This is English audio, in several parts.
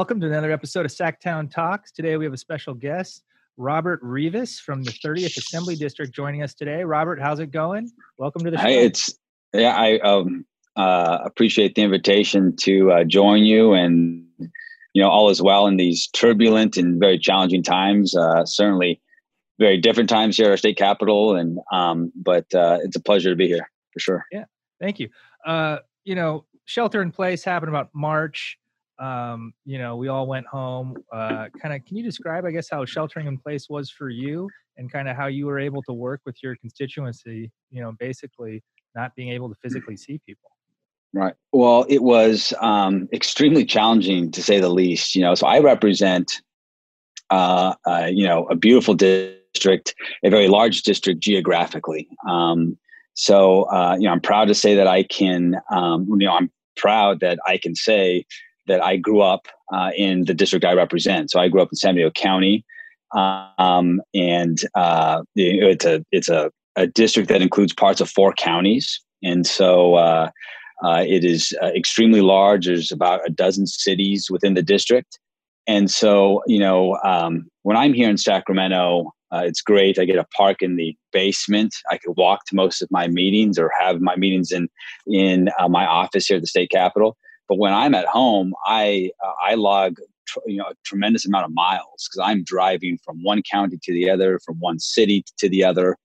welcome to another episode of Sacktown Talks. Today we have a special guest, Robert Rivas from the 30th Assembly District, joining us today. Robert, how's it going? Welcome to the show. Hey, it's yeah, I um, uh, appreciate the invitation to uh, join you, and you know, all is well in these turbulent and very challenging times. Uh, certainly, very different times here at our state capital, and um, but uh, it's a pleasure to be here for sure. Yeah, thank you. Uh, you know, shelter in place happened about March um, you know, we all went home. Uh, kind of, can you describe, I guess, how sheltering in place was for you, and kind of how you were able to work with your constituency? You know, basically not being able to physically see people. Right. Well, it was um, extremely challenging to say the least. You know, so I represent, uh, uh, you know, a beautiful district, a very large district geographically. Um, so, uh, you know, I'm proud to say that I can, um, you know, I'm proud that I can say that I grew up uh, in the district I represent. So I grew up in San Benito County, um, and uh, it's a it's a, a, district that includes parts of four counties, and so uh, uh it is uh, extremely large. There's about a dozen cities within the district, and so you know um, when I'm here in Sacramento. Uh, it's great. I get a park in the basement. I could walk to most of my meetings or have my meetings in in my office here at the state capitol but when I'm at home, I uh, I log tr- you know a tremendous amount of miles because I'm driving from one county to the other, from one city to the other,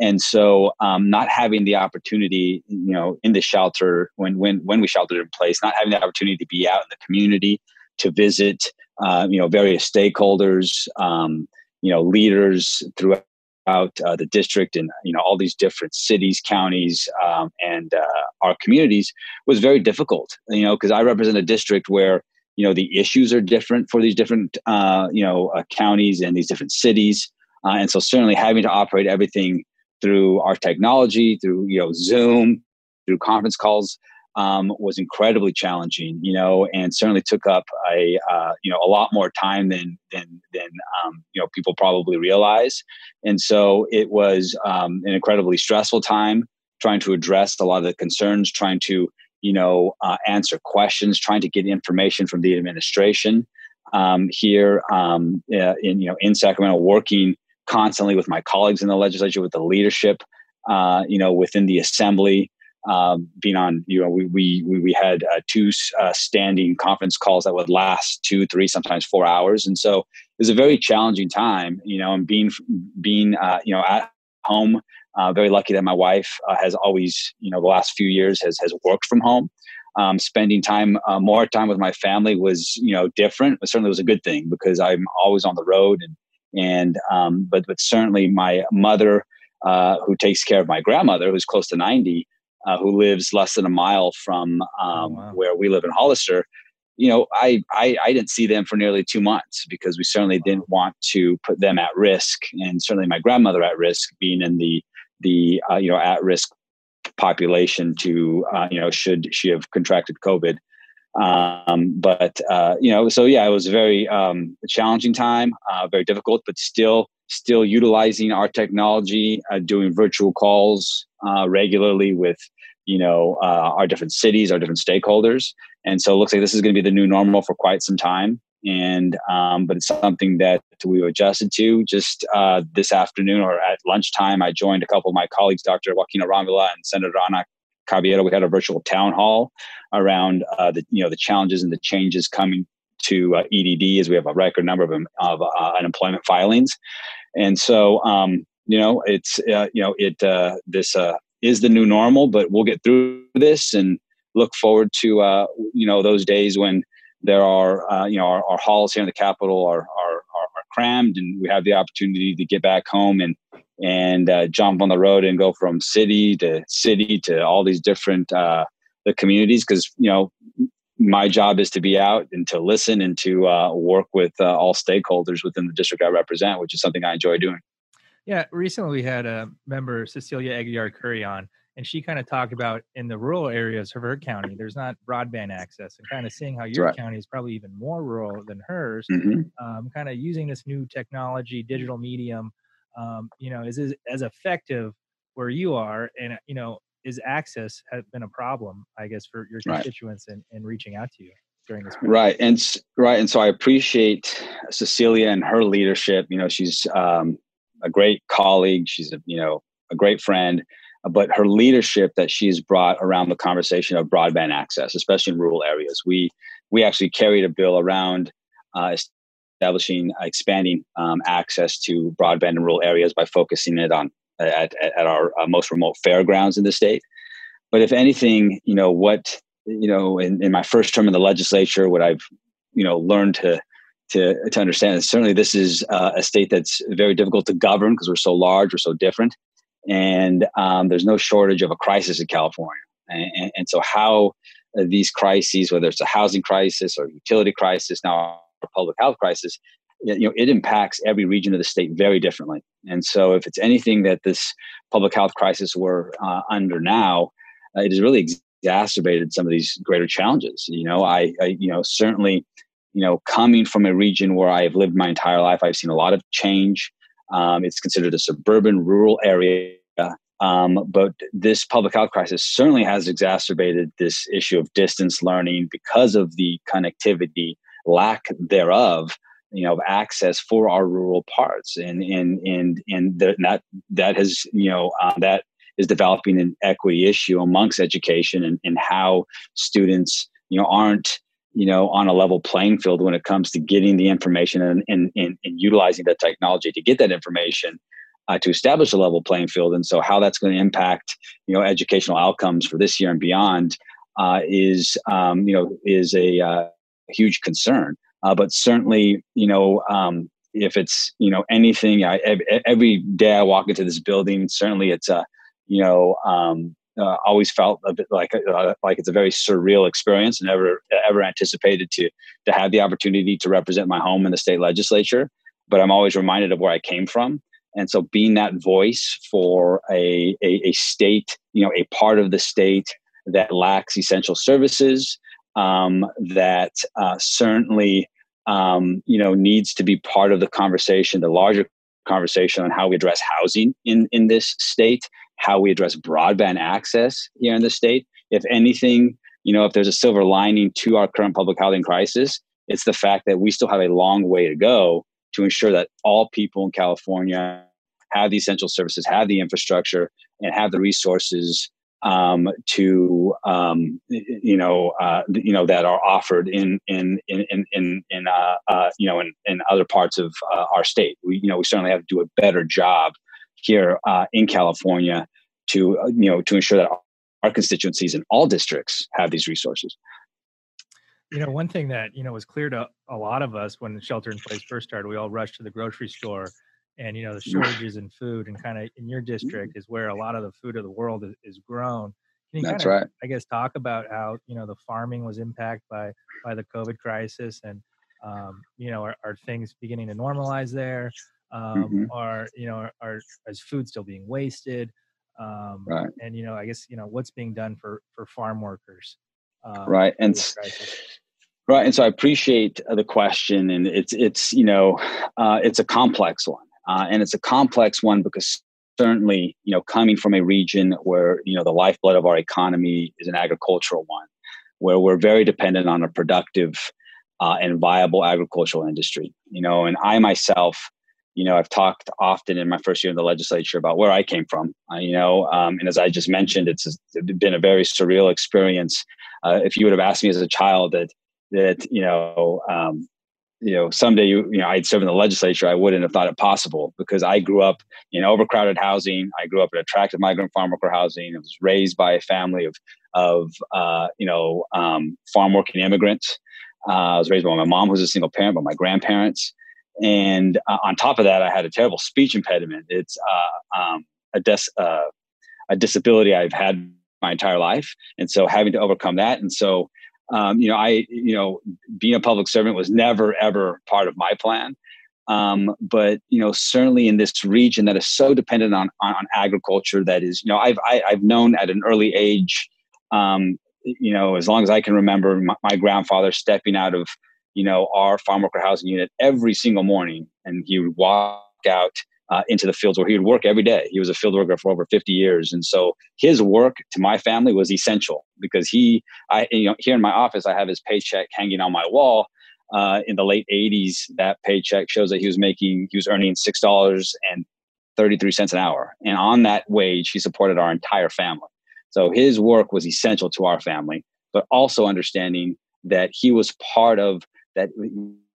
and so um, not having the opportunity, you know, in the shelter when when when we sheltered in place, not having the opportunity to be out in the community to visit, uh, you know, various stakeholders, um, you know, leaders throughout out uh, the district and you know all these different cities counties um, and uh, our communities was very difficult you know because i represent a district where you know the issues are different for these different uh, you know uh, counties and these different cities. Uh, and so certainly having to operate everything through our technology through you know zoom through conference calls um, was incredibly challenging, you know, and certainly took up a uh, you know a lot more time than than than um, you know people probably realize, and so it was um, an incredibly stressful time trying to address a lot of the concerns, trying to you know uh, answer questions, trying to get information from the administration um, here um, in you know in Sacramento, working constantly with my colleagues in the legislature, with the leadership, uh, you know, within the assembly um, being on, you know, we we we had uh, two uh, standing conference calls that would last two, three, sometimes four hours, and so it was a very challenging time, you know, and being being uh, you know at home. Uh, very lucky that my wife uh, has always, you know, the last few years has has worked from home. Um, spending time uh, more time with my family was, you know, different. But certainly was a good thing because I'm always on the road and and um, but but certainly my mother who takes care of my grandmother who's close to 90 uh, who lives less than a mile from oh, um, oh, wow. where we live in Hollister, you know, I, I, I didn't see them for nearly two months because we certainly didn't want to put them at risk, and certainly my grandmother at risk, being in the the uh, you know at risk population to uh, you know should she have contracted COVID. Um, but uh, you know, so yeah, it was a very um, challenging time, uh, very difficult, but still still utilizing our technology, uh, doing virtual calls uh, regularly with you know uh, our different cities, our different stakeholders, and so it looks like this is going to be the new normal for quite some time. And um, but it's something that we've adjusted to. Just uh, this afternoon or at lunchtime, I joined a couple of my colleagues, Dr. Joaquin Arambula and Senator Anna Caballero. We had a virtual town hall around uh, the you know the challenges and the changes coming to uh, EDD as we have a record number of, of uh, unemployment filings, and so um, you know it's uh, you know it uh, this is the new normal, but we'll get through this and look forward to uh, you know those days when there are you know our, our, halls here in the Capitol are, are, are are crammed and we have the opportunity to get back home and and jump on the road and go from city to city to all these different the communities because you know my job is to be out and to listen and to uh, work with uh, all stakeholders within the district I represent, which is something I enjoy doing. Yeah, recently we had a member, Cecilia Aguiar-Curry, on, and she kind of talked about in the rural areas of her county, there's not broadband access, and kind of seeing how your right. county is probably even more rural than hers. Mm-hmm. Um, kind of using this new technology, digital medium, um, you know, is, is as effective where you are, and you know, is access has been a problem, I guess, for your constituents right. in, in reaching out to you? during this. Period. Right, and right, and so I appreciate Cecilia and her leadership. You know, she's um, a great colleague. She's a you know a great friend, but her leadership that she's brought around the conversation of broadband access, especially in rural areas. We we actually carried a bill around uh, establishing uh, expanding um, access to broadband in rural areas by focusing it on at, at our uh, most remote fairgrounds in the state. But if anything, you know what you know in, in my first term in the legislature, what I've you know learned to to to understand certainly this is uh, a state that's very difficult to govern because we're so large, we're so different, and um, there's no shortage of a crisis in California. And, and, and so how uh, these crises, whether it's a housing crisis or utility crisis, now a public health crisis, you know, it impacts every region of the state very differently. And so, if it's anything that this public health crisis we're uh, under now, uh, it has really exacerbated some of these greater challenges. You know, I, I, you know, certainly, you know, coming from a region where I have lived my entire life, I've seen a lot of change. Um, it's considered a suburban, rural area. Um, but this public health crisis certainly has exacerbated this issue of distance learning because of the connectivity lack thereof you know of access for our rural parts and and and and that that has you know uh, that is developing an equity issue amongst education and, and how students you know aren't you know on a level playing field when it comes to getting the information and and, and, and utilizing the technology to get that information uh, to establish a level playing field. And so how that's going to impact you know educational outcomes for this year and beyond uh, is um, you know is a uh, huge concern. Uh, but certainly, you know, um, if it's you know anything, I, every day I walk into this building, certainly it's a, you know, um, uh, always felt a bit like uh, like it's a very surreal experience, and never ever anticipated to to have the opportunity to represent my home in the state legislature. But I'm always reminded of where I came from, and so being that voice for a, a, a state, you know, a part of the state that lacks essential services, um, that uh, certainly um, you know needs to be part of the conversation, the larger conversation on how we address housing in in this state, how we address broadband access here in the state. If anything, you know, if there's a silver lining to our current public housing crisis, it's the fact that we still have a long way to go to ensure that all people in California have the essential services, have the infrastructure, and have the resources um, to um, you know uh, you know that are offered in in in in in uh, uh, you know in, in other parts of uh, our state. We you know we certainly have to do a better job here uh, in California to uh, you know to ensure that our constituencies in all districts have these resources. You know, one thing that you know was clear to a lot of us when the shelter in place first started, we all rushed to the grocery store and you know the shortages in food and kind of in your district is where a lot of the food of the world is, is grown can you That's kind of, right. I guess talk about how you know the farming was impacted by by the COVID crisis, and um, you know are, are things beginning to normalize there? Um, mm-hmm. Are you know are, are is food still being wasted? Um, right. And you know I guess you know what's being done for for farm workers. Um, right. And right. And so I appreciate the question, and it's it's you know uh, it's a complex one. Uh, and it's a complex one because certainly, you know, coming from a region where, you know, the lifeblood of our economy is an agricultural one, where we're very dependent on a productive uh, and viable agricultural industry. You know, and I myself, you know, I've talked often in my first year in the legislature about where I came from. Uh, you know, um, and as I just mentioned, it's been a very surreal experience. Uh, if you would have asked me as a child that that you know um, you know, someday you, you know, I'd serve in the legislature, I wouldn't have thought it possible because I grew up in overcrowded housing. I grew up in attractive migrant farm worker housing. I was raised by a family of, of, uh, you know, um, farm working immigrants. Uh, I was raised by my mom, who's a single parent, by my grandparents. And uh, on top of that, I had a terrible speech impediment. It's uh, um, a, uh, a disability I've had my entire life. And so having to overcome that. And so um, you know, I, you know, being a public servant was never ever part of my plan. Um, but you know, certainly in this region that is so dependent on on, on agriculture, that is, you know, I've I, have i have known at an early age, um, you know, as long as I can remember, my, my, grandfather stepping out of, you know, our farm worker housing unit every single morning, and he would walk out uh, into the fields where he would work every day. He was a field worker for over 50 years, and so his work to my family was essential because he, I, you know, here in my office, I have his paycheck hanging on my wall. Uh, in the late 80s, that paycheck shows that he was making, he was earning six dollars and 33 cents an hour, and on that wage, he supported our entire family. So his work was essential to our family, but also understanding that he was part of that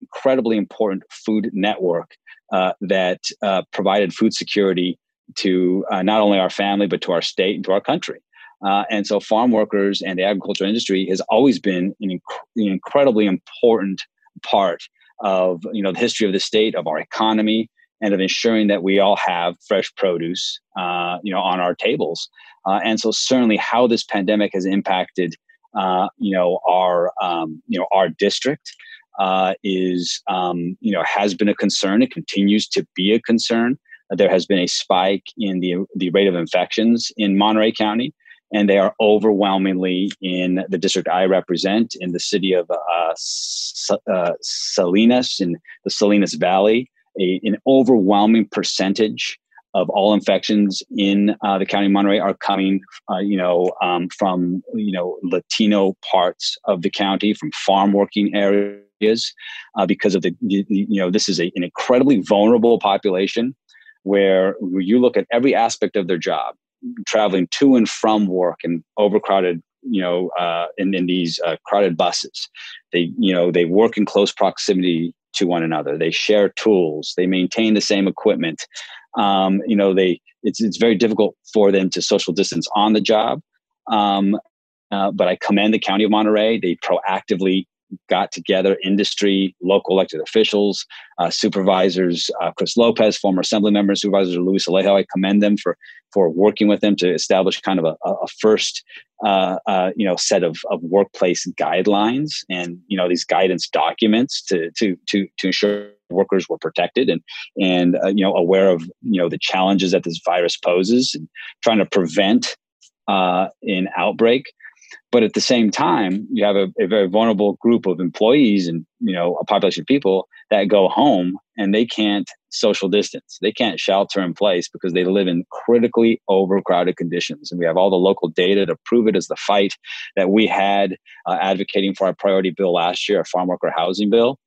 incredibly important food network uh, that uh, provided food security to uh, not only our family but to our state and to our country. Uh, and so, farm workers and the agricultural industry has always been an, inc- an incredibly important part of you know the history of the state, of our economy, and of ensuring that we all have fresh produce, uh, you know, on our tables. Uh, and so, certainly, how this pandemic has impacted, uh, you know, our um, you know our district uh, is um, you know has been a concern. It continues to be a concern. There has been a spike in the the rate of infections in Monterey County, and they are overwhelmingly in the district I represent in the city of uh, uh, Salinas in the Salinas Valley. A, an overwhelming percentage of all infections in uh, the county of Monterey are coming, uh, you know, um, from you know Latino parts of the county, from farm working areas uh, because of the, you know this is a, an incredibly vulnerable population where you look at every aspect of their job traveling to and from work in overcrowded you know uh, in, in these uh, crowded buses. They you know they work in close proximity to one another. They share tools. They maintain the same equipment. Um, you know they it's, it's very difficult for them to social distance on the job. Um, uh, but I commend the County of Monterey. They proactively got together industry, local elected officials, uh, supervisors, uh, Chris Lopez, former assembly member, supervisor Luis Alejo. I commend them for for working with them to establish kind of a, a first uh, uh, you know set of, of workplace guidelines and you know these guidance documents to to to to ensure workers were protected and and uh, you know aware of you know the challenges that this virus poses and trying to prevent uh, an outbreak but at the same time you have a, a, very vulnerable group of employees and you know a population of people that go home and they can't social distance. They can't shelter in place because they live in critically overcrowded conditions. And we have all the local data to prove it as the fight that we had uh, advocating for our priority bill last year a farm worker housing bill.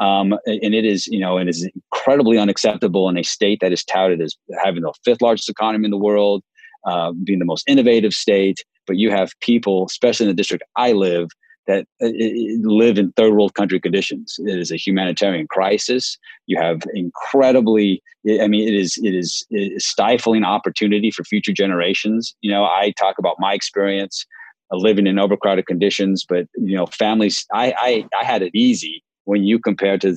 Um, and it is you know it is incredibly unacceptable in a state that is touted as having the fifth largest economy in the world uh, being the most innovative state but you have people, especially in the district I live, that uh, live in third world country conditions. It is a humanitarian crisis. You have incredibly, I mean, it is it is, stifling opportunity for future generations. You know, I talk about my experience living in overcrowded conditions, but you know, families. I I, I had it easy when you compare to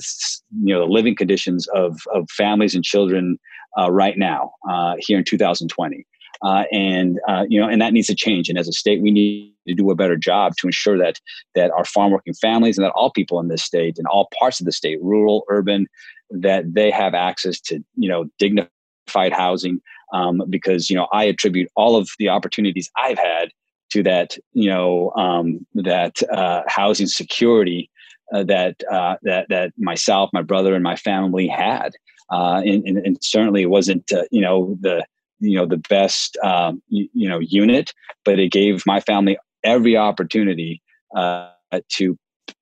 you know the living conditions of of families and children uh, right now uh, here in 2020 uh, and uh, you know, and that needs to change. And as a state, we need to do a better job to ensure that that our farm working families and that all people in this state and all parts of the state, rural, urban, that they have access to you know dignified housing. Um, because you know, I attribute all of the opportunities I've had to that you know um, that uh, housing security uh, that uh, that that myself, my brother, and my family had. Uh, and, and, and, certainly it wasn't uh, you know the you know the best um, you, you, know unit, but it gave my family every opportunity uh, to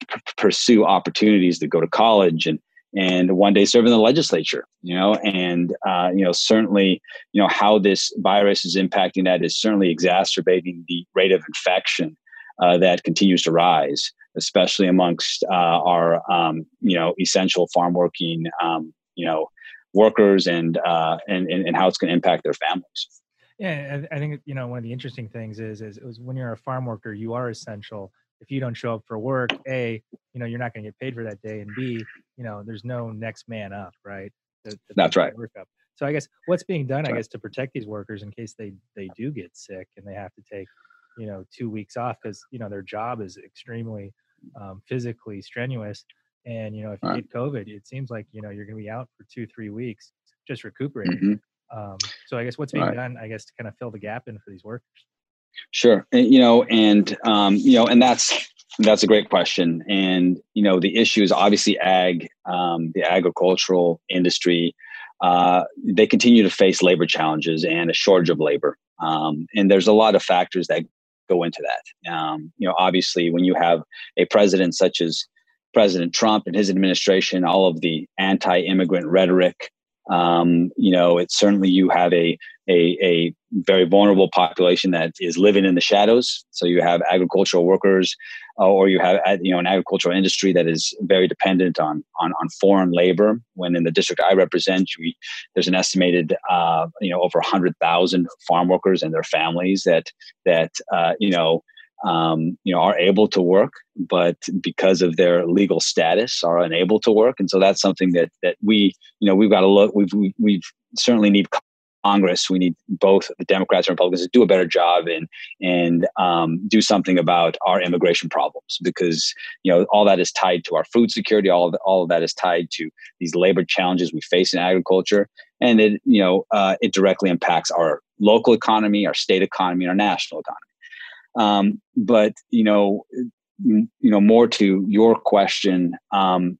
p- pursue opportunities to go to college and and one day serve in the legislature you know and uh, you know certainly you know how this virus is impacting that is certainly exacerbating the rate of infection uh, that continues to rise especially amongst uh, our um, you know essential farm working um, you know workers and uh, and, and how it's going to impact their families. Yeah, I think you know one of the interesting things is is, is when you're a farm worker, you are essential. If you don't show up for work, a you know you're not going to get paid for that day, and b you know there's no next man up, right? To, to That's right. Work up. So I guess what's being done, That's I right. guess, to protect these workers in case they they do get sick and they have to take you know two weeks off because you know their job is extremely um, physically strenuous and you know, if you right. get COVID, it seems like you know you're going to be out for two, three weeks just recuperating. Mm-hmm. Um, so I guess what's being right. done, I guess, to kind of fill the gap in for these workers. Sure, and, you know, and um, you know, and that's that's a great question. And you know, the issue is obviously ag, um, the agricultural industry. uh, they continue to face labor challenges and a shortage of labor. Um, and there's a lot of factors that go into that. Um, you know, obviously, when you have a president such as President Trump and his administration, all of the anti-immigrant rhetoric, um, you know, it's certainly you have a, a, a very vulnerable population that is living in the shadows. So you have agricultural workers, uh, or you have you know an agricultural industry that is very dependent on on, on foreign labor. When in the district I represent, we, there's an estimated uh, you know over hundred thousand farm workers and their families that that uh, you know um, you know, are able to work, but because of their legal status, are unable to work. And so that's something that that we, you know, we've got to look. We've we've certainly need Congress. We need both the Democrats and Republicans to do a better job and and um, do something about our immigration problems because you know all that is tied to our food security. All of all of that is tied to these labor challenges we face in agriculture, and it you know uh, it directly impacts our local economy, our state economy, and our national economy. Um, but you know, you know, more to your question, um,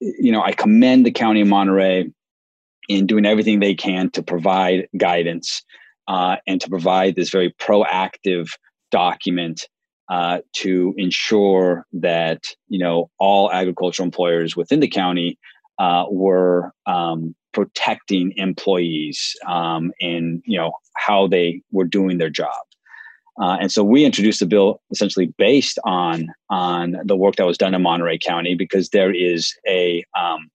you know, I commend the county of Monterey in doing everything they can to provide guidance uh, and to provide this very proactive document uh, to ensure that you know all agricultural employers within the county uh, were um, protecting employees um, and you know how they were doing their job. Uh, and so we introduced a bill essentially based on on the work that was done in Monterey County because there is a um,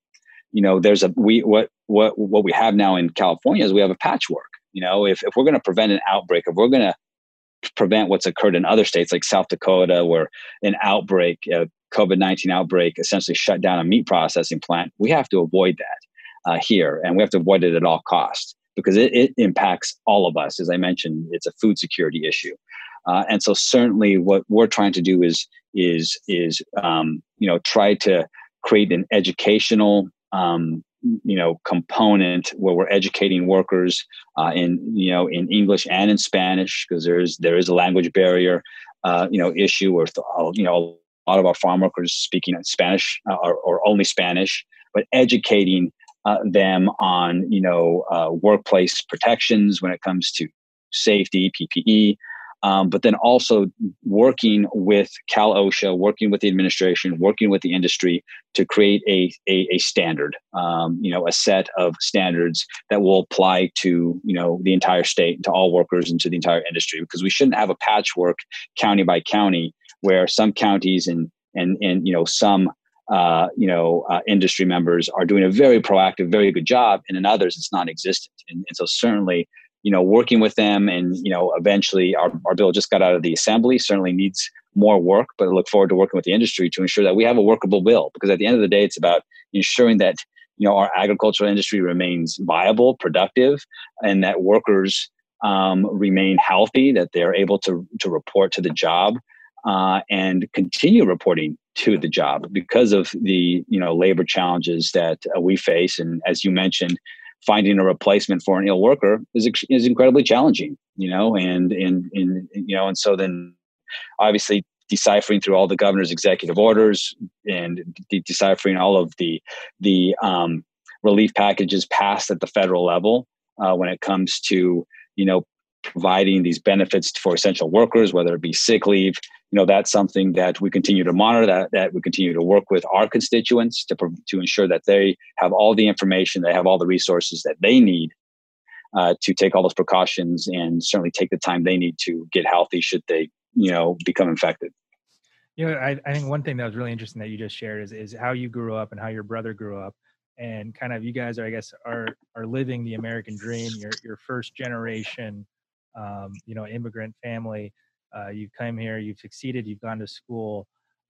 you know there's a we what what what we have now in California is we have a patchwork. You know, if if we're going to prevent an outbreak, if we're going to prevent what's occurred in other states like South Dakota, where an outbreak, a COVID nineteen outbreak, essentially shut down a meat processing plant, we have to avoid that uh, here, and we have to avoid it at all costs because it, it impacts all of us. As I mentioned, it's a food security issue. Uh, and so certainly what we're trying to do is is is um, you know try to create an educational um, you know component where we're educating workers uh, in you know in English and in Spanish because there's there is a language barrier uh, you know issue or you know a lot of our farm workers speaking Spanish uh, or, or only Spanish, but educating uh, them on you know uh, workplace protections when it comes to safety, PPE, um, but then also working with Cal OSHA, working with the administration, working with the industry to create a a, a standard, um, you know, a set of standards that will apply to you know the entire state, to all workers, and to the entire industry. Because we shouldn't have a patchwork county by county where some counties and and and you know some uh, you know, uh, industry members are doing a very proactive, very good job, and in others it's non-existent. And, and, so certainly, you know, working with them, and you know, eventually our, our bill just got out of the assembly. Certainly needs more work, but I look forward to working with the industry to ensure that we have a workable bill. Because at the end of the day, it's about ensuring that you know our agricultural industry remains viable, productive, and that workers um, remain healthy, that they're able to to report to the job uh, and continue reporting to the job because of the you know labor challenges that uh, we face. And as you mentioned, finding a replacement for an ill worker is is incredibly challenging. You know, and and and you know, and so then obviously deciphering through all the governor's executive orders and de- deciphering all of the the um, relief packages passed at the federal level uh, when it comes to you know providing these benefits for essential workers, whether it be sick leave. You know, that's something that we continue to monitor, that, that we continue to work with our constituents to, to ensure that they have all the information, they have all the resources that they need uh, to take all those precautions and certainly take the time they need to get healthy should they, you know, become infected. You know, I, I think one thing that was really interesting that you just shared is, is how you grew up and how your brother grew up and kind of you guys are, I guess, are, are living the American dream. You're, you're first generation um, you know, immigrant family. Uh, you've come here, you've succeeded, you've gone to school,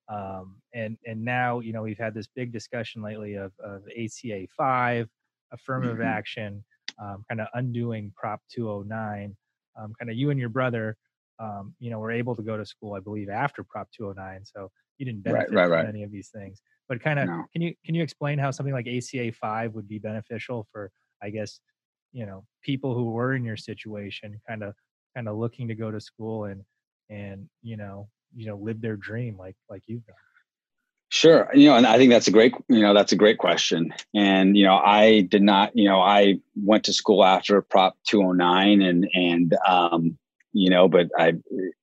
um, and and now you know we've had this big discussion lately of, of ACA five, affirmative mm-hmm. action, um, kind of undoing Prop 209. Um, kind of you and your brother, um, you know, were able to go to school, I believe, after Prop 209. So you didn't benefit right, right, right. from any of these things. But kind of, no. can you can you explain how something like ACA five would be beneficial for, I guess, you know people who were in your situation kind of kind of looking to go to school and and you know you know live their dream like like you've done Sure. You know, and I think that's a great, you know, that's a great question. And, you know, I did not, you know, I went to school after Prop 209 and, and, um, you know, but I,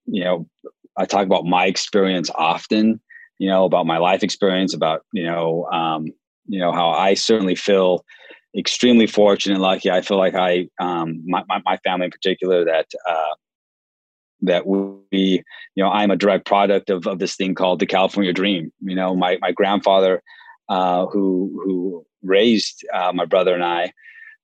you know, I talk about my experience often, you know, about my life experience, about, you know, um, you know, how I certainly feel extremely fortunate and lucky. I feel like I, um, my, my, my family in particular, that, uh, that we, you know, I'm a direct product of, of this thing called the California Dream. You know, my my grandfather, uh, who who raised uh, my brother and I,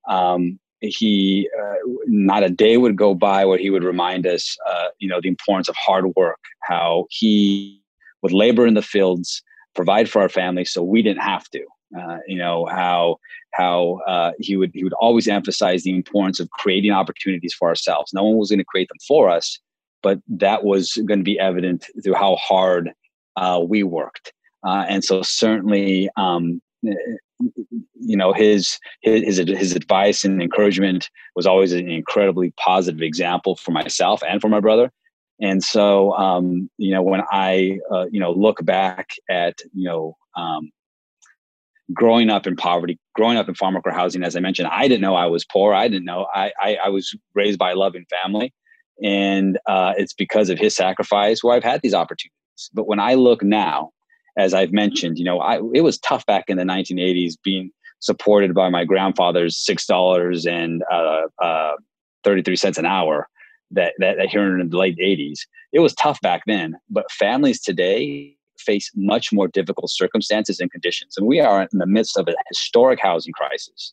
um, he uh, not a day would go by where he would remind us, uh, you know, the importance of hard work. How he would labor in the fields, provide for our family, so we didn't have to. Uh, you know how how uh, he would he would always emphasize the importance of creating opportunities for ourselves. No one was going to create them for us but that was going to be evident through how hard uh, we worked. Uh, and so certainly, um, you know, his, his his advice and encouragement was always an incredibly positive example for myself and for my brother. And so, um, you know, when I uh, you know look back at you know um, growing up in poverty, growing up in farm worker housing, as I mentioned, I didn't know I was poor. I didn't know I I, I was raised by a loving family and uh, it's because of his sacrifice where I've had these opportunities. But when I look now, as I've mentioned, you know, I, it was tough back in the 1980s being supported by my grandfather's six dollars and uh, uh, 33 cents an hour that, that, that here in the late 80s. It was tough back then, but families today face much more difficult circumstances and conditions. And we are in the midst of a historic housing crisis.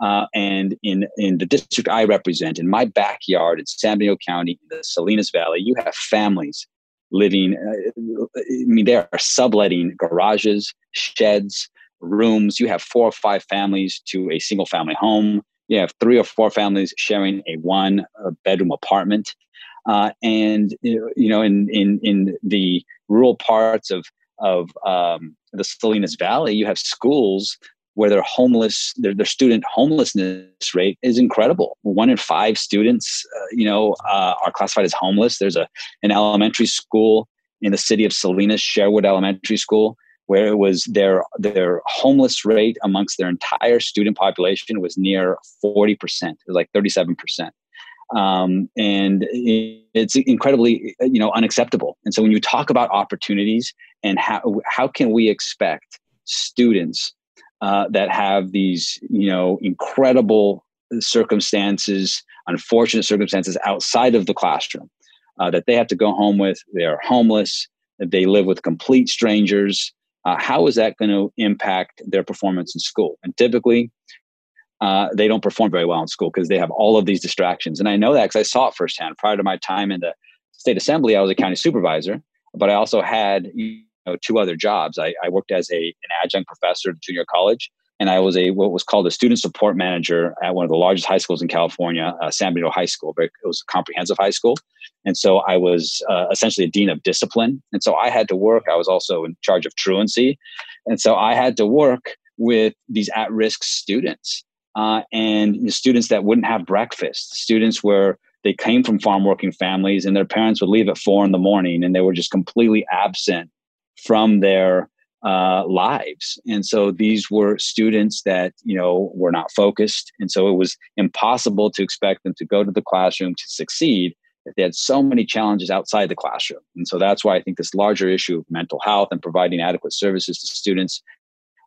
Uh, and in, in the district I represent, in my backyard in San Benito County, in the Salinas Valley, you have families living, uh, I mean, they are subletting garages, sheds, rooms. You have four or five families to a single family home. You have three or four families sharing a one bedroom apartment. Uh, and you know, in in in the rural parts of of um, the Salinas Valley, you have schools where their homeless their, their student homelessness rate is incredible. One in five students uh, you know uh, are classified as homeless. There's a an elementary school in the city of salinas sherwood elementary school where it was their their homeless rate amongst their entire student population was near 40% it was like 37% um, and it's incredibly you know unacceptable and so when you talk about opportunities and how how can we expect students uh, that have these, you know, incredible circumstances, unfortunate circumstances outside of the classroom uh, that they have to go home with. They are homeless. They live with complete strangers. Uh, how is that going to impact their performance in school? And typically, uh, they don't perform very well in school because they have all of these distractions. And I know that because I saw it firsthand. Prior to my time in the state assembly, I was a county supervisor, but I also had know, two other jobs. I, I worked as a an adjunct professor at junior college, and I was a what was called a student support manager at one of the largest high schools in California, uh, San Benito High School. It was a comprehensive high school, and so I was uh, essentially a dean of discipline. And so I had to work. I was also in charge of truancy, and so I had to work with these at-risk students uh, and students that wouldn't have breakfast, students where they came from farm working families and their parents would leave at four in the morning and they were just completely absent from their uh, lives. And so these were students that, you know, were not focused. And so it was impossible to expect them to go to the classroom to succeed if they had so many challenges outside the classroom. And so that's why I think this larger issue of mental health and providing adequate services to students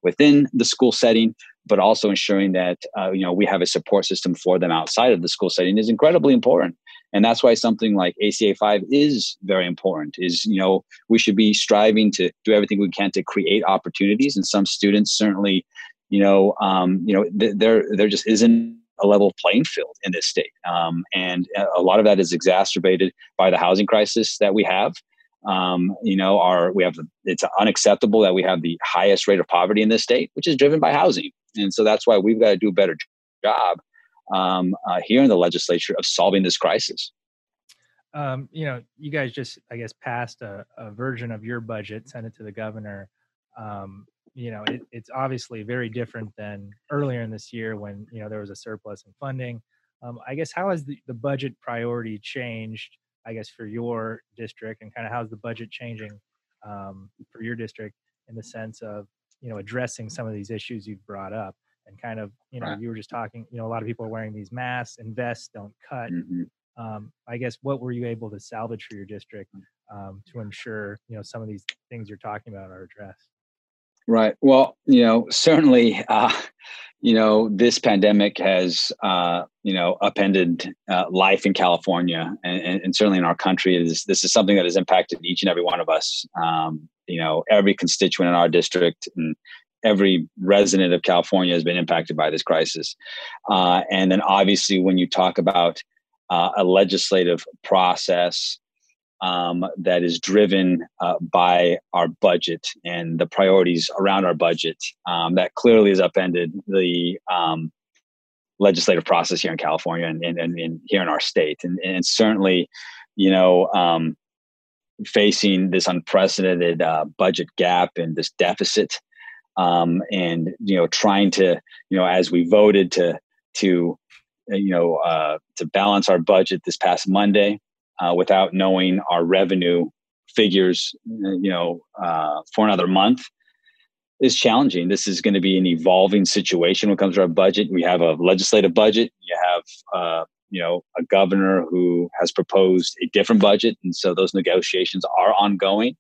within the school setting, but also ensuring that, uh, you know, we have a support system for them outside of the school setting is incredibly important. And that's why something like ACA 5 is very important is you know we should be striving to do everything we can to create opportunities. And some students certainly you know um, you know th- there there just isn't a level playing field in this state. Um, and a lot of that is exacerbated by the housing crisis that we have um, you know our we have it's unacceptable that we have the highest rate of poverty in this state which is driven by housing and so that's why we've got to do a better job um, uh, here in the legislature of solving this crisis. Um, you know, you guys just, I guess, passed a, a, version of your budget, sent it to the governor. Um, you know, it, it's obviously very different than earlier in this year when you know there was a surplus in funding. Um, I guess how has the, the budget priority changed? I guess for your district, and kind of how's the budget changing um, for your district in the sense of you know addressing some of these issues you've brought up and kind of you know right. you were just talking you know a lot of people are wearing these masks and invest don't cut mm-hmm. um, i guess what were you able to salvage for your district um, to ensure you know some of these things you're talking about are addressed right. Well you know certainly uh, you know this pandemic has uh, you know upended uh, life in california and, and, and, certainly in our country. Is this is something that has impacted each and every one of us. Um, you know every constituent in our district and every resident of California has been impacted by this crisis. Uh, and then obviously, when you talk about uh, a legislative process um, that is driven uh, by our budget and the priorities around our budget, um, that clearly has upended the um, legislative process here in California and, and, and, here in our state. And, and certainly, you know, um, facing this unprecedented uh, budget gap and this deficit um, and you know trying to you know as we voted to to uh, you know uh, to balance our budget this past Monday uh, without knowing our revenue figures you know uh, for another month is challenging. This is going to be an evolving situation when it comes to our budget. We have a legislative budget. You have uh, you know a governor who has proposed a different budget, and so those negotiations are ongoing.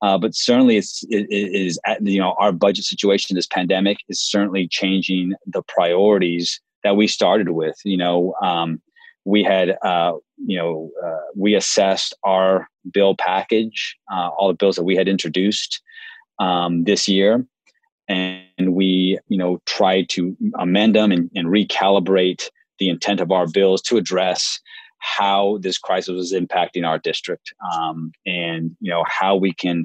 Uh, but certainly, it's it, it is you know our budget situation. This pandemic is certainly changing the priorities that we started with. You know, um, we had uh, you know uh, we assessed our bill package, uh, all the bills that we had introduced um, this year, and we you know tried to amend them and, and recalibrate the intent of our bills to address how this crisis was impacting our district um, and you know how we can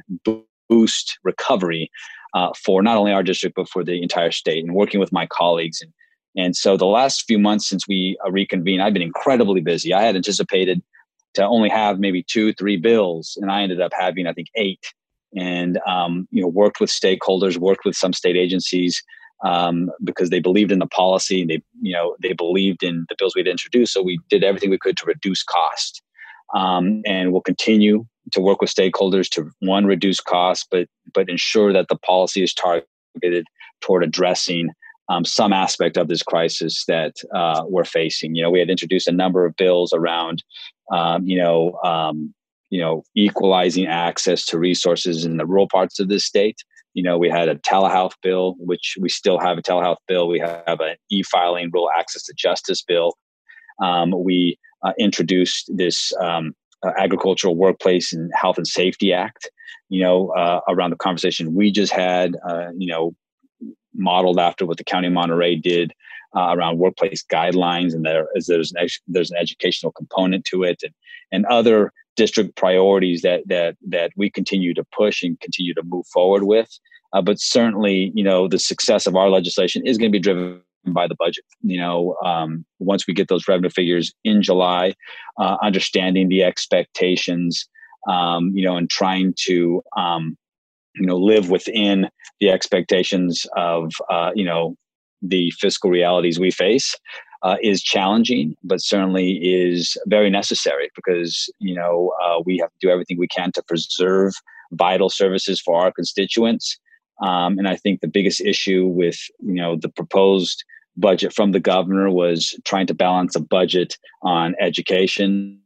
boost recovery uh, for not only our district but for the entire state. And working with my colleagues and and so the last few months since we uh, reconvened i've been incredibly busy i had anticipated to only have maybe two three bills and i ended up having i think eight and um, you know worked with stakeholders worked with some state agencies um, because they believed in the policy and they you know they believed in the bills we'd introduced. So we did everything we could to reduce cost, um, and we'll continue to work with stakeholders to one reduce costs, but but ensure that the policy is targeted toward addressing um, some aspect of this crisis that uh, we're facing. You know, we had introduced a number of bills around, um, you know, um, you know, equalizing access to resources in the rural parts of this state you know, we had a telehealth bill, which we still have a telehealth bill. We have an e-filing rural access to justice bill. Um, we uh, introduced this um, uh, agricultural workplace and health and safety act. You know, uh, around the conversation we just had. Uh, you know, modeled after what the county of Monterey did uh, around workplace guidelines, and there is there's an there's an educational component to it, and and other district priorities that that that we continue to push and continue to move forward with. Uh, but certainly, you know, the success of our legislation is going to be driven by the budget. You know, um, once we get those revenue figures in July, uh, understanding the expectations, um, you know, and trying to, um, you know, live within the expectations of, uh, you know, the fiscal realities we face uh, is challenging, but certainly is very necessary because you know uh, we have to do everything we can to preserve vital services for our constituents. Um, and I think the biggest issue with you know the proposed budget from the governor was trying to balance a budget on education.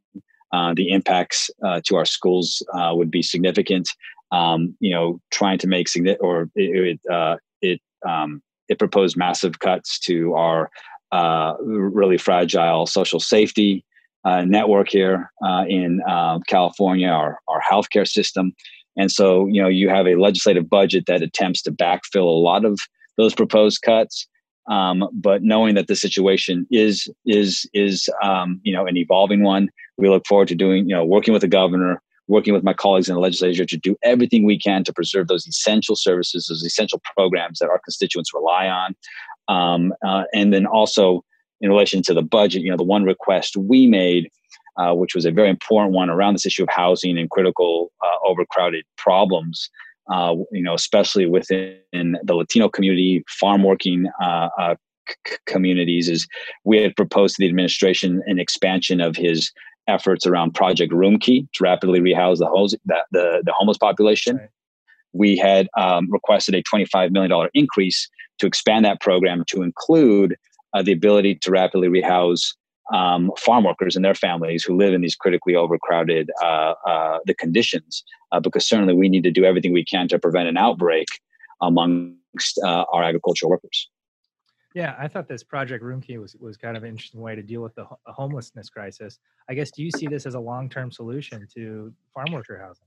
Uh, the impacts uh, to our schools uh, would be significant. Um, you know, trying to make significant or it it, uh, it um, it proposed massive cuts to our uh, really fragile social safety uh, network here uh, in uh, California, our, our healthcare system. And so, you know, you have a legislative budget that attempts to backfill a lot of those proposed cuts. Um, but knowing that the situation is is is um, you know an evolving one, we look forward to doing you know working with the governor, working with my colleagues in the legislature to do everything we can to preserve those essential services, those essential programs that our constituents rely on. Um, uh, and then also in relation to the budget, you know, the one request we made, uh, which was a very important one around this issue of housing and critical uh, overcrowded problems, uh, you know, especially within the Latino community, farm working uh, uh, communities, is we had proposed to the administration an expansion of his efforts around Project Roomkey to rapidly rehouse the, the, the, the homeless population. Right. we had um, requested a $25 million increase to expand that program to include uh, the ability to rapidly rehouse um, farm workers and their families who live in these critically overcrowded uh, uh, the conditions uh, because certainly we need to do everything we can to prevent an outbreak amongst uh, our agricultural workers yeah i thought this project roomkey was, was kind of an interesting way to deal with the ho- homelessness crisis i guess do you see this as a long-term solution to farm worker housing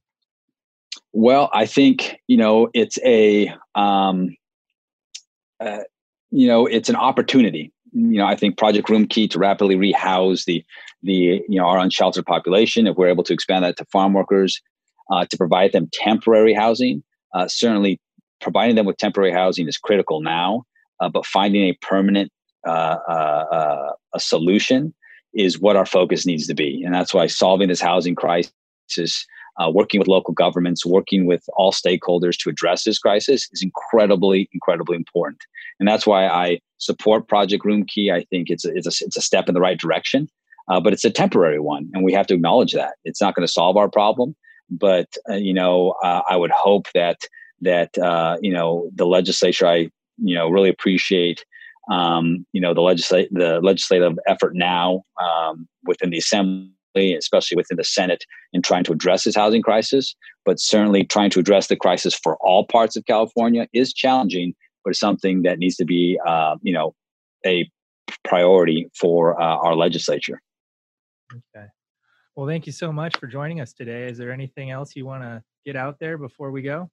well i think you know it's a um, uh, you know it's an opportunity you know, I think Project Roomkey to rapidly rehouse the the you know our unsheltered population. If we're able to expand that to farm workers, uh, to provide them temporary housing, uh, certainly providing them with temporary housing is critical now. Uh, but finding a permanent uh, uh, uh, a solution is what our focus needs to be, and that's why solving this housing crisis. working with local governments, working with all stakeholders to address this crisis is incredibly, incredibly important. And that's why I support Project Roomkey. I think it's a, it's a, it's a step in the right direction, uh, but it's a temporary one, and we have to acknowledge that it's not going to solve our problem. But uh, you know, uh, I would hope that that you know the legislature. I you know really appreciate um, you know the legislate the legislative effort now um, within the assembly especially within the Senate, in trying to address this housing crisis. But certainly, trying to address the crisis for all parts of California is challenging but it's something that needs to be, uh, you know, a priority for uh, our legislature. Okay. Well, thank you so much for joining us today. Is there anything else you want to get out there before we go?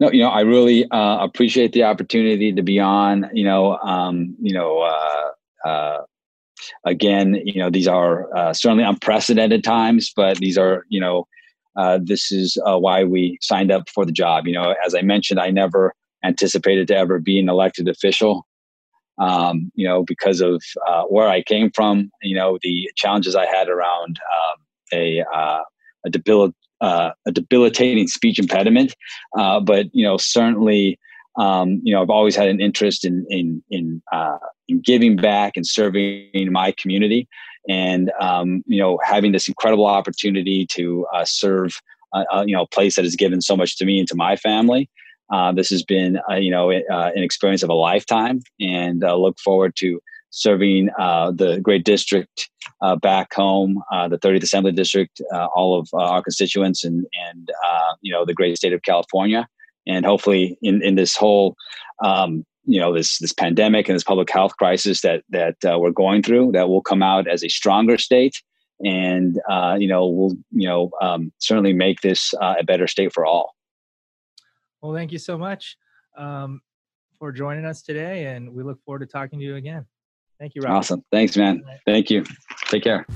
No, you know, I really uh, appreciate the opportunity to be on. You know, um, you know, uh, uh, again, you know, these are uh, certainly unprecedented times, but these are, you know, uh, this is uh, why we signed up for the job. You know, as I mentioned, I never anticipated to ever be an elected official. Um, you know, because of where I came from, you know, the challenges I had around um, a, uh, a, debil- uh, a debilitating speech impediment. Uh, but, you know, certainly, um, you know, I've always had an interest in, in, in, uh, in giving back and serving my community. And, um, you know, having this incredible opportunity to uh, serve, you know, a place that has given so much to me and to my family. Uh, this has been, uh, you know, uh, an experience of a lifetime, and uh, look forward to serving uh, the great district uh, back home, the 30th Assembly District, all of our constituents, and and you know the great state of California, and hopefully in in this whole. Um, you know this this pandemic and this public health crisis that that we're going through that will come out as a stronger state and you know we'll you know um, certainly make this a better state for all well, thank you so much um, for joining us today, and we look forward to talking to you again. Thank you, Rob. Awesome. Thanks, man. Thank you. Take care.